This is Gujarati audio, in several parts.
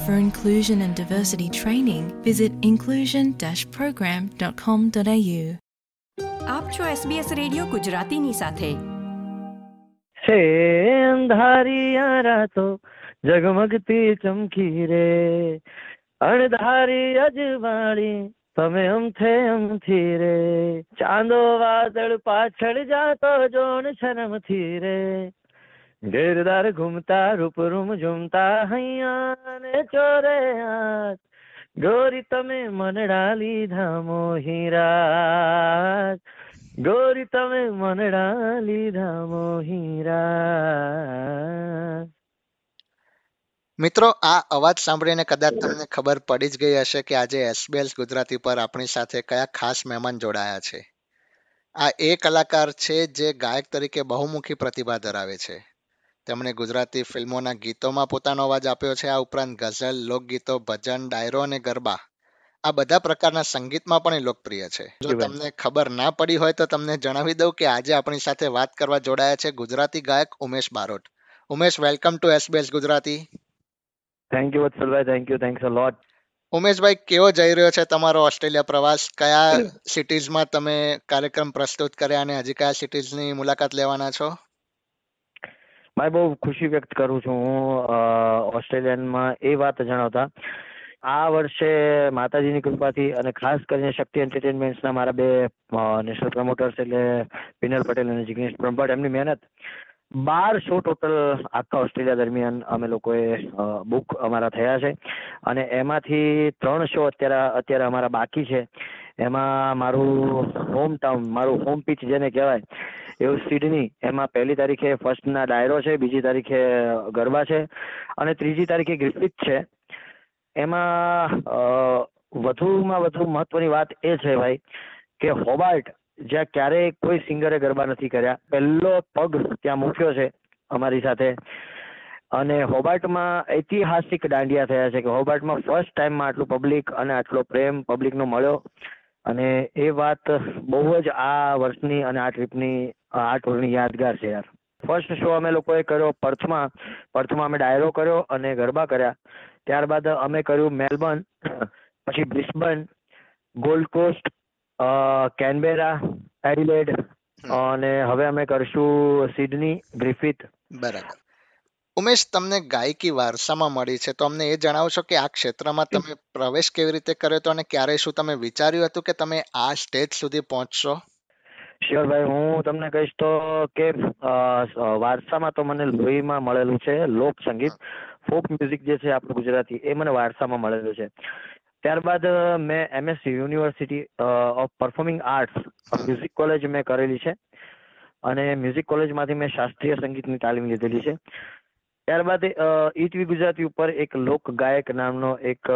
For inclusion and diversity training, visit inclusion-program.com.au. આપ છો SBS રેડિયો ગુજરાતીની સાથે. છે અંધારી રાતો જગમગતી ચમકી રે. અણધારી અજવાળી તમે અમથે અમથી રે. ચાંદો વાદળ પાછળ જાતો જોણ શરમથી રે. ઘેરદાર ઘૂમતા રૂપરૂમ ઝૂમતા હૈયા ને ચોરે ગોરી તમે મનડા લીધા મોહીરા ગોરી તમે મનડા લીધા મોહીરા મિત્રો, આ અવાજ સાંભળીને કદાચ તમને ખબર પડી જ ગઈ હશે કે આજે એસબીએસ ગુજરાતી પર આપણી સાથે કયા ખાસ મહેમાન જોડાયા છે. આ એ કલાકાર છે જે ગાયક તરીકે બહુમુખી પ્રતિભા ધરાવે છે. તેમણે ગુજરાતી ફિલ્મોના ગીતોમાં પોતાનો અવાજ આપ્યો છે. આ ઉપરાંત ગઝલ લોકગીતો ભજન ડાયરો અને ગરબા. આ બધા પ્રકારના સંગીતમાં પણ એ લોકપ્રિય છે. જો તમને ખબર ના પડી હોય તો તમને જણાવી દઉં કે આજે આપણી સાથે વાત કરવા જોડાયા છે ગુજરાતી ગાયક Umesh Barot. Umesh welcome to SBS Gujarati. Thank you વત્સલભાઈ thank you thanks a lot Umeshbhai કેવો જઈ રહ્યો છે તમારો ઓસ્ટ્રેલિયા પ્રવાસ? કયા સિટીઝમાં તમે કાર્યક્રમ પ્રસ્તુત કર્યા અને હજી કયા સિટીઝની મુલાકાત લેવાના છો? ભાઈ, બહુ ખુશી વ્યક્ત કરું છું હું ઓસ્ટ્રેલિયનમાં એ વાત જણાવતા. આ વર્ષે માતાજીની કૃપાથી અને ખાસ કરીને શક્તિ એન્ટરટેનમેન્ટ્સના મારા બે નેશનલ પ્રમોટર્સ એટલે વિનલ પટેલ અને જિગ્નેશ બ્રહ્મભટ્ટ, એમની મહેનત. બાર શો ટોટલ આખા ઓસ્ટ્રેલિયા દરમિયાન અમે લોકોએ બુક અમારા થયા છે. અને એમાંથી ત્રણ શો અત્યારે અત્યારે અમારા બાકી છે. એમાં મારું હોમ ટાઉન મારું હોમ પીચ જેને કહેવાય એવું સિડની એમાં પહેલી તારીખે ફર્સ્ટના ડાયરો છે, બીજી તારીખે ગરબા છે અને ત્રીજી તારીખે ગ્રિફિથ છે. એમાં વધુમાં વધુ મહત્વની વાત એ છે ભાઈ કે હોબાર્ટ જ્યાં ક્યારેય કોઈ સિંગરે ગરબા નથી કર્યા, પહેલો પગ ત્યાં મૂક્યો છે અમારી સાથે. અને હોબાર્ટમાં ઐતિહાસિક દાંડિયા થયા છે કે હોબાર્ટમાં ફર્સ્ટ ટાઈમમાં આટલું પબ્લિક અને આટલો પ્રેમ પબ્લિકનો મળ્યો. અને એ વાત બહુ જ આ વર્ષની અને આ ટ્રીપની આ ટૂરની યાદગાર છે યાર. ફર્સ્ટ શો અમે લોકોએ કર્યો પર્થમાં પર્થમાં અમે ડાયરો કર્યો અને ગરબા કર્યા. ત્યારબાદ અમે કર્યું મેલબર્ન પછી Brisbane Gold Coast Canberra Adelaide અને હવે અમે કરશું સિડની ગ્રિફિથ બરાબર. ઉમેશ તમને ગાયકી વારસામાં મળી છે તો અમને એ જણાવશો કે આ ક્ષેત્રમાં તમે પ્રવેશ કેવી રીતે કર્યો હતો અને ક્યારે શું તમે વિચાર્યું હતું કે તમે આ સ્ટેજ સુધી પહોંચશો? શ્યોર ભાઈ હું તમને કહીશ તો કે વારસામાં તો મને લોહીમાં મળેલું છે લોક સંગીત ફોક મ્યુઝિક જે છે આપણું ગુજરાતી, એ મને વારસામાં મળેલું છે. ત્યારબાદ મેં MS university of performing arts, music college મેં કરેલી છે. અને મ્યુઝિક કોલેજમાંથી મેં શાસ્ત્રીય સંગીતની તાલીમ લીધેલી છે. ત્યારબાદ ઈટવી ગુજરાતી ઉપર એક લોક ગાયક નામનો એક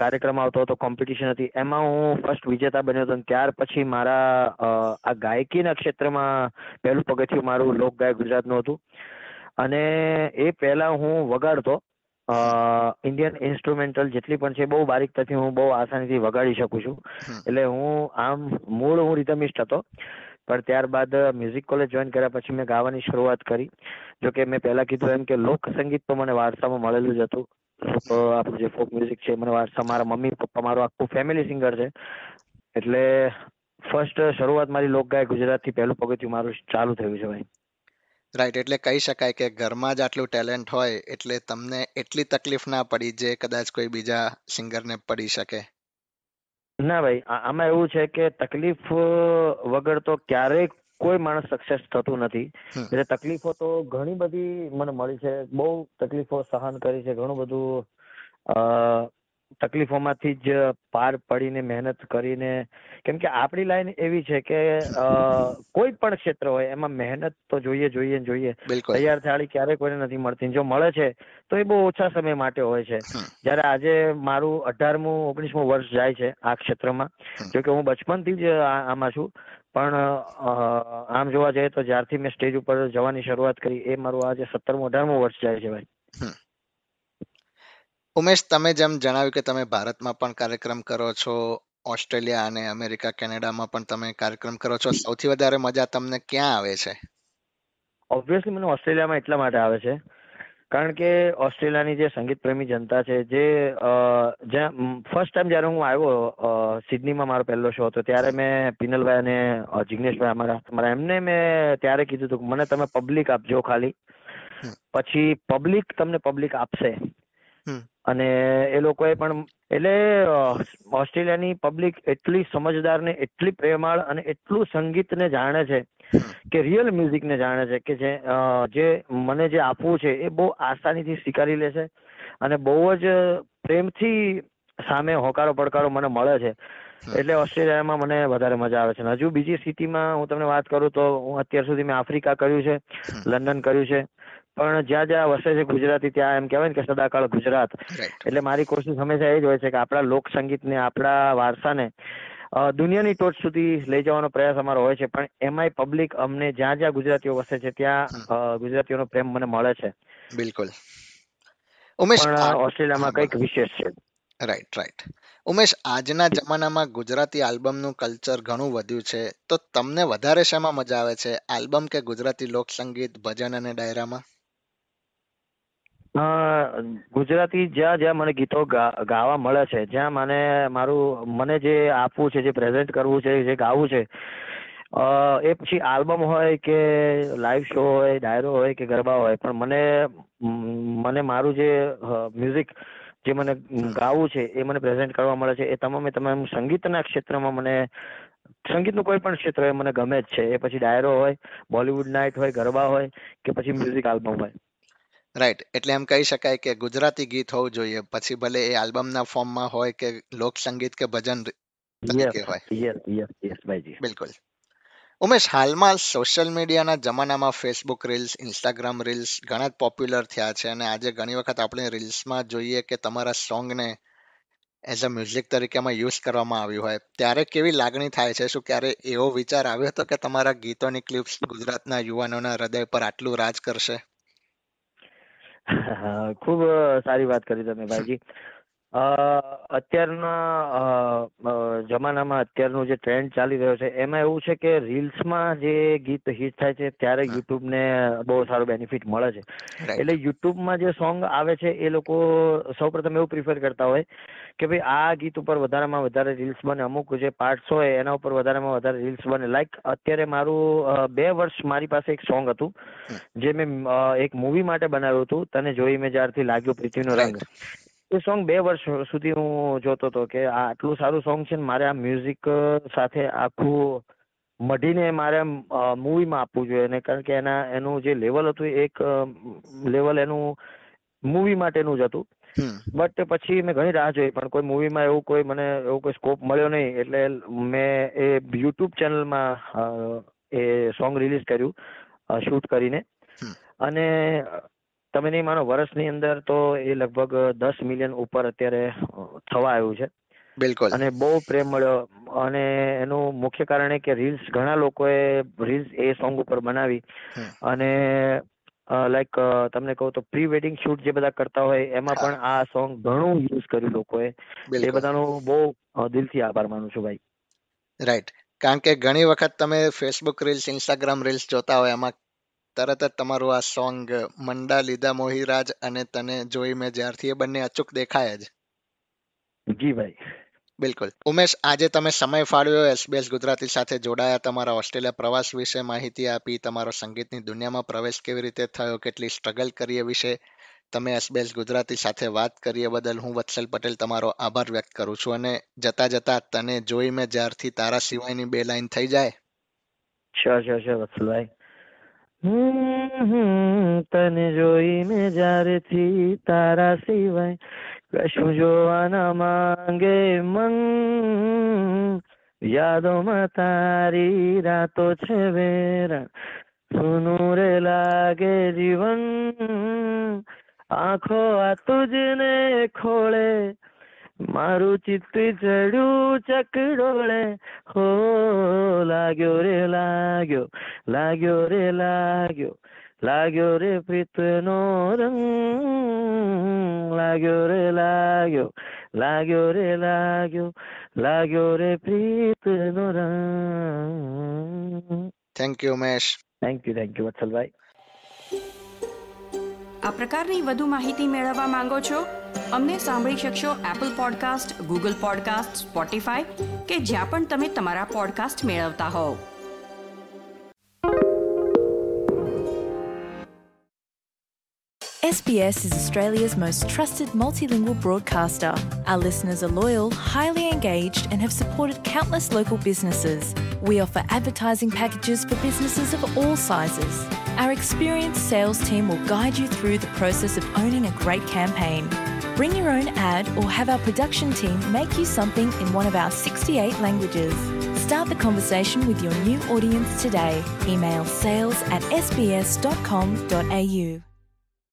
કાર્યક્રમ આવતો હતો કોમ્પિટિશન હતી. એમાં હું ફર્સ્ટ વિજેતા બન્યો હતો ત્યાર પછી મારા આ ગાયકીના ક્ષેત્રમાં પહેલું પગથિયું મારું લોક ગાયક ગુજરાતનું હતું. અને એ પહેલા હું વગાડતો ઇન્ડિયન ઇન્સ્ટ્રુમેન્ટલ જેટલી પણ છે બહુ બારીકતાથી હું બહુ આસાનીથી વગાડી શકું છું. એટલે હું આમ મૂળ હું રિધમિસ્ટ હતો. પણ ત્યારબાદ મ્યુઝિક કોલેજ જોઈન કર્યા પછી મેં ગાવાની શરૂઆત કરી. જો કે મેં પહેલા કીધું એમ કે લોક સંગીત તો મને વારસામાં મળેલું જ હતું. આપણું જે ફોક મ્યુઝિક છે મને વારસા મારા મમ્મી, પપ્પા, મારું આખું ફેમિલી સિંગર છે. એટલે ફર્સ્ટ શરૂઆત મારી લોક ગાય ગુજરાતથી, પહેલું પગથિયું મારું ચાલુ થયું છે ભાઈ. રાઈટ એટલે કહી શકાય કે ઘરમાં જ આટલું ટેલેન્ટ હોય એટલે તમને એટલી તકલીફ ના પડી જે કદાચ કોઈ બીજા સિંગરને પડી શકે. ના ભાઈ આમાં એવું છે કે તકલીફ વગર તો ક્યારેય કોઈ માણસ સક્સેસ થતું નથી. એટલે તકલીફો તો ઘણી બધી મને મળી છે. બહુ તકલીફો સહન કરી છે. ઘણું બધું અ, તકલીફોમાંથી જ પાર પડીને મહેનત કરીને કેમ કે આપણી લાઈન એવી છે કે કોઈ પણ ક્ષેત્ર હોય એમાં મહેનત તો જોઈએ જોઈએ જોઈએ. તૈયાર થાળી ક્યારેય કોઈને નથી મળતી. જો મળે છે તો એ બહુ ઓછા સમય માટે હોય છે. જ્યારે આજે મારું અઢારમું ઓગણીસમું વર્ષ જાય છે આ ક્ષેત્રમાં. જોકે હું બચપનથી જ આમાં છું. પણ આમ જોવા જઈએ તો જ્યારથી મેં સ્ટેજ ઉપર જવાની શરૂઆત કરી એ મારું આજે સત્તરમું અઢારમું વર્ષ જાય છે ભાઈ. ઉમેશ તમે જેમ જણાવ્યું કે તમે ભારતમાં પણ કાર્યક્રમ કરો છો ઓસ્ટ્રેલિયા અને અમેરિકા કેનેડામાં પણ તમે કાર્યક્રમ કરો છો સૌથી વધારે મજા તમને ક્યાં આવે છે ઓબ્વિયસલી મને ઓસ્ટ્રેલિયામાં એટલા માટે આવે છે કારણ કે ઓસ્ટ્રેલિયાની જે સંગીત પ્રેમી જનતા છે જે અ, જ્યાં ફર્સ્ટ ટાઈમ જ્યારે હું આવ્યો અ, સિડનીમાં મારો પહેલો શો હતો ત્યારે મેં પિનલભાઈ અને અ, જિગ્નેશભાઈ અમારા અમારા એમને મેં ત્યારે કીધું હતું કે મને તમે પબ્લિક આપજો ખાલી પછી પબ્લિક તમને પબ્લિક આપશે. અને એ લોકોએ પણ એટલે ઓસ્ટ્રેલિયાની પબ્લિક એટલી સમજદાર ને એટલી પ્રેમાળ અને એટલું સંગીતને જાણે છે કે રિયલ મ્યુઝિકને જાણે છે કે જે જે મને જે આપવું છે એ બહુ આસાનીથી સ્વીકારી લે છે અને બહુ જ પ્રેમથી સામે હોકારો પડકારો મને મળે છે. એટલે ઓસ્ટ્રેલિયામાં મને વધારે મજા આવે છે. હજુ બીજી સિટીમાં હું તમને વાત કરું તો હું અત્યાર સુધી મેં આફ્રિકા કર્યું છે લંડન કર્યું છે. પણ જ્યાં જ્યાં વસે છે ગુજરાતી ત્યાં એમ કહેવાય ને કે સદાકાળ ગુજરાત. એટલે મારી કોશિશ હંમેશા એ જ હોય છે કે આપણા લોક સંગીતને આપણા વારસાને દુનિયાની ટોચ સુધી લઈ જવાનો પ્રયાસ અમારો હોય છે. પણ એમાંય પબ્લિક અમને જ્યાં જ્યાં ગુજરાતીઓ વસે છે ત્યાં ગુજરાતીઓનો પ્રેમ મને મળે છે. બિલકુલ. ઉમેશ ઓસ્ટ્રેલિયામાં કંઈક વિશેષ છે. રાઈટ રાઈટ ઉમેશ આજના જમાનામાં ગુજરાતી આલ્બમનું કલ્ચર ઘણું વધ્યું છે. તો તમને વધારે શેમાં મજા આવે છે? આલ્બમ કે ગુજરાતી લોક સંગીત ભજન અને ડાયરામાં? ગુજરાતી જ્યાં જ્યાં મને ગીતો ગાવા મળે છે, જ્યાં મને મારું, મને જે આપવું છે, જે પ્રેઝન્ટ કરવું છે, જે ગાવું છે એ પછી આલ્બમ હોય કે લાઈવ શો હોય, ડાયરો હોય કે ગરબા હોય, પણ મને મને મારું જે મ્યુઝિક જે મને ગાવું છે, એ મને પ્રેઝન્ટ કરવા મળે છે, એ તમામે તમામ સંગીતના ક્ષેત્રમાં મને, સંગીતનું કોઈ પણ ક્ષેત્ર એ મને ગમે જ છે, એ પછી ડાયરો હોય બોલિવૂડ નાઇટ હોય, ગરબા હોય, કે પછી મ્યુઝિક આલ્બમ હોય. રાઈટ એટલે એમ કહી શકાય કે ગુજરાતી ગીત હોવું જોઈએ. પછી ભલે એ આલ્બમના ફોર્મમાં હોય કે લોક સંગીત કે ભજન તરીકે હોય. બિલકુલ. ઉમેશ હાલમાં સોશિયલ મીડિયાના જમાનામાં ફેસબુક રીલ્સ ઇન્સ્ટાગ્રામ રીલ્સ ઘણા જ પોપ્યુલર થયા છે અને આજે ઘણી વખત આપણે રીલ્સમાં જોઈએ કે તમારા સોંગને એઝ અ મ્યુઝિક તરીકે એમાં યુઝ કરવામાં આવ્યું હોય. ત્યારે કેવી લાગણી થાય છે? શું ક્યારે એવો વિચાર આવ્યો હતો કે તમારા ગીતોની ક્લિપ્સ ગુજરાતના યુવાનોના હૃદય પર આટલું રાજ કરશે? ખૂબ સારી વાત કરી તમે ભાઈજી. અત્યારના જમાનામાં અત્યારનો જે ટ્રેન્ડ ચાલી રહ્યો છે એમાં એવું છે કે રીલ્સમાં જે ગીત હિટ થાય છે ત્યારે. યુટ્યુબને બહુ સારો બેનિફિટ મળે છે. એટલે યુટ્યુબમાં જે સોંગ આવે છે એ લોકો સૌપ્રથમ એવું પ્રિફર કરતા હોય કે ભાઈ આ ગીત ઉપર વધારેમાં વધારે રીલ્સ બને અમુક જે પાર્ટ્સ હોય એના ઉપર વધારેમાં વધારે રીલ્સ બને. લાઈક અત્યારે મારું બે વર્ષ મારી પાસે એક સોંગ હતું જે મેં એક મૂવી માટે બનાવ્યું હતું તને જોઈ મેં જ્યારથી લાગ્યો પૃથ્વીનો રંગ. એ સોંગ બે વર્ષ સુધી હું જોતો હતો કે આ આટલું સારું સોંગ છે ને મારે આ મ્યુઝિક સાથે આખું મઢીને મારે મૂવીમાં આપવું જોઈએ અને કારણ કે એના એનું જે લેવલ હતું એક લેવલ એનું મૂવી માટેનું જ હતું. બટ પછી મેં ઘણી રાહ જોઈ પણ કોઈ મૂવીમાં એવું કોઈ મને એવો કોઈ સ્કોપ મળ્યો નહીં એટલે મેં એ યુટ્યુબ ચેનલમાં એ સોંગ રિલીઝ કર્યું શૂટ કરીને. અને તમે નહીં માનો વર્ષની અંદર તો એ લગભગ દસ મિલિયન ઉપર અત્યારે થવા આવ્યું છે. બિલકુલ. અને બહુ પ્રેમ મળ્યો. અને એનું મુખ્ય કારણ એ કે રીલ્સ ઘણા લોકોએ રીલ્સ એ સોંગ ઉપર બનાવી. અને લાઈક તમને કહું તો પ્રી વેડિંગ શૂટ જે બધા કરતા હોય એમાં પણ આ સોંગ ઘણું યુઝ કર્યું લોકોએ. એ બધાનો બહુ દિલથી આભાર માનું છું ભાઈ. રાઈટ કારણ કે ઘણી વખત તમે ફેસબુક રીલ્સ ઇન્સ્ટાગ્રામ રીલ્સ જોતા હોય એમાં તરત જ તમારું આ સોંગ મંડા લીધા મોહીરાજ અને તને જોઈ મેં જ્યારથી એ બંને અચૂક દેખાય જ. જી ભાઈ. બિલકુલ. ઉમેશ આજે તમે સમય ફાળવ્યો એસબીએસ ગુજરાતી સાથે જોડાયા તમારા ઓસ્ટ્રેલિયા પ્રવાસ વિશે માહિતી આપી તમારો સંગીતની દુનિયામાં પ્રવેશ કેવી રીતે થયો કેટલી સ્ટ્રગલ કરી એ વિશે તમે એસબીએસ ગુજરાતી સાથે વાત કરી એ બદલ હું વત્સલ પટેલ તમારો આભાર વ્યક્ત કરું છું અને જતા જતા તને જોઈ મેં જ્યારથી તારા સિવાયની બે લાઈન થઈ જાય. Sure sure વત્સલભાઈ. હમ તને જોઈને જ્યારેથી તારા સિવાય કશું જોવા ન માંગે મન યાદોમાં તારી રાતો છે વેરા સુનું રે લાગે જીવન આંખો આ તુજને ખોળે મારું ચિત્ત ચડ્યું ચકડોળે. હો લાગ્યો રે લાગ્યો લાગ્યો રે લાગ્યો લાગ્યો રે પ્રીતનો રંગ. લાગ્યો રે લાગ્યો લાગ્યો રે લાગ્યો લાગ્યો રે પ્રીતનો રંગ. થેન્ક યુ મેશ થેન્ક યુ થેન્ક યુ વત્સલભાઈ. આ પ્રકારની વધુ માહિતી મેળવવા માંગો છો અમને સાંભળી શકશો Apple podcast Google podcast Spotify કે જ્યાં પણ તમે તમારા પોડકાસ્ટ મેળવતા હોવ SBS is Australia's most trusted multilingual broadcaster. Our listeners are loyal, highly engaged, and have supported countless local businesses. We offer advertising packages for businesses of all sizes. Our experienced sales team will guide you through the process of owning a great campaign. Bring your own ad or have our production team make you something in one of our 68 languages. Start the conversation with your new audience today. Email sales at sbs.com.au.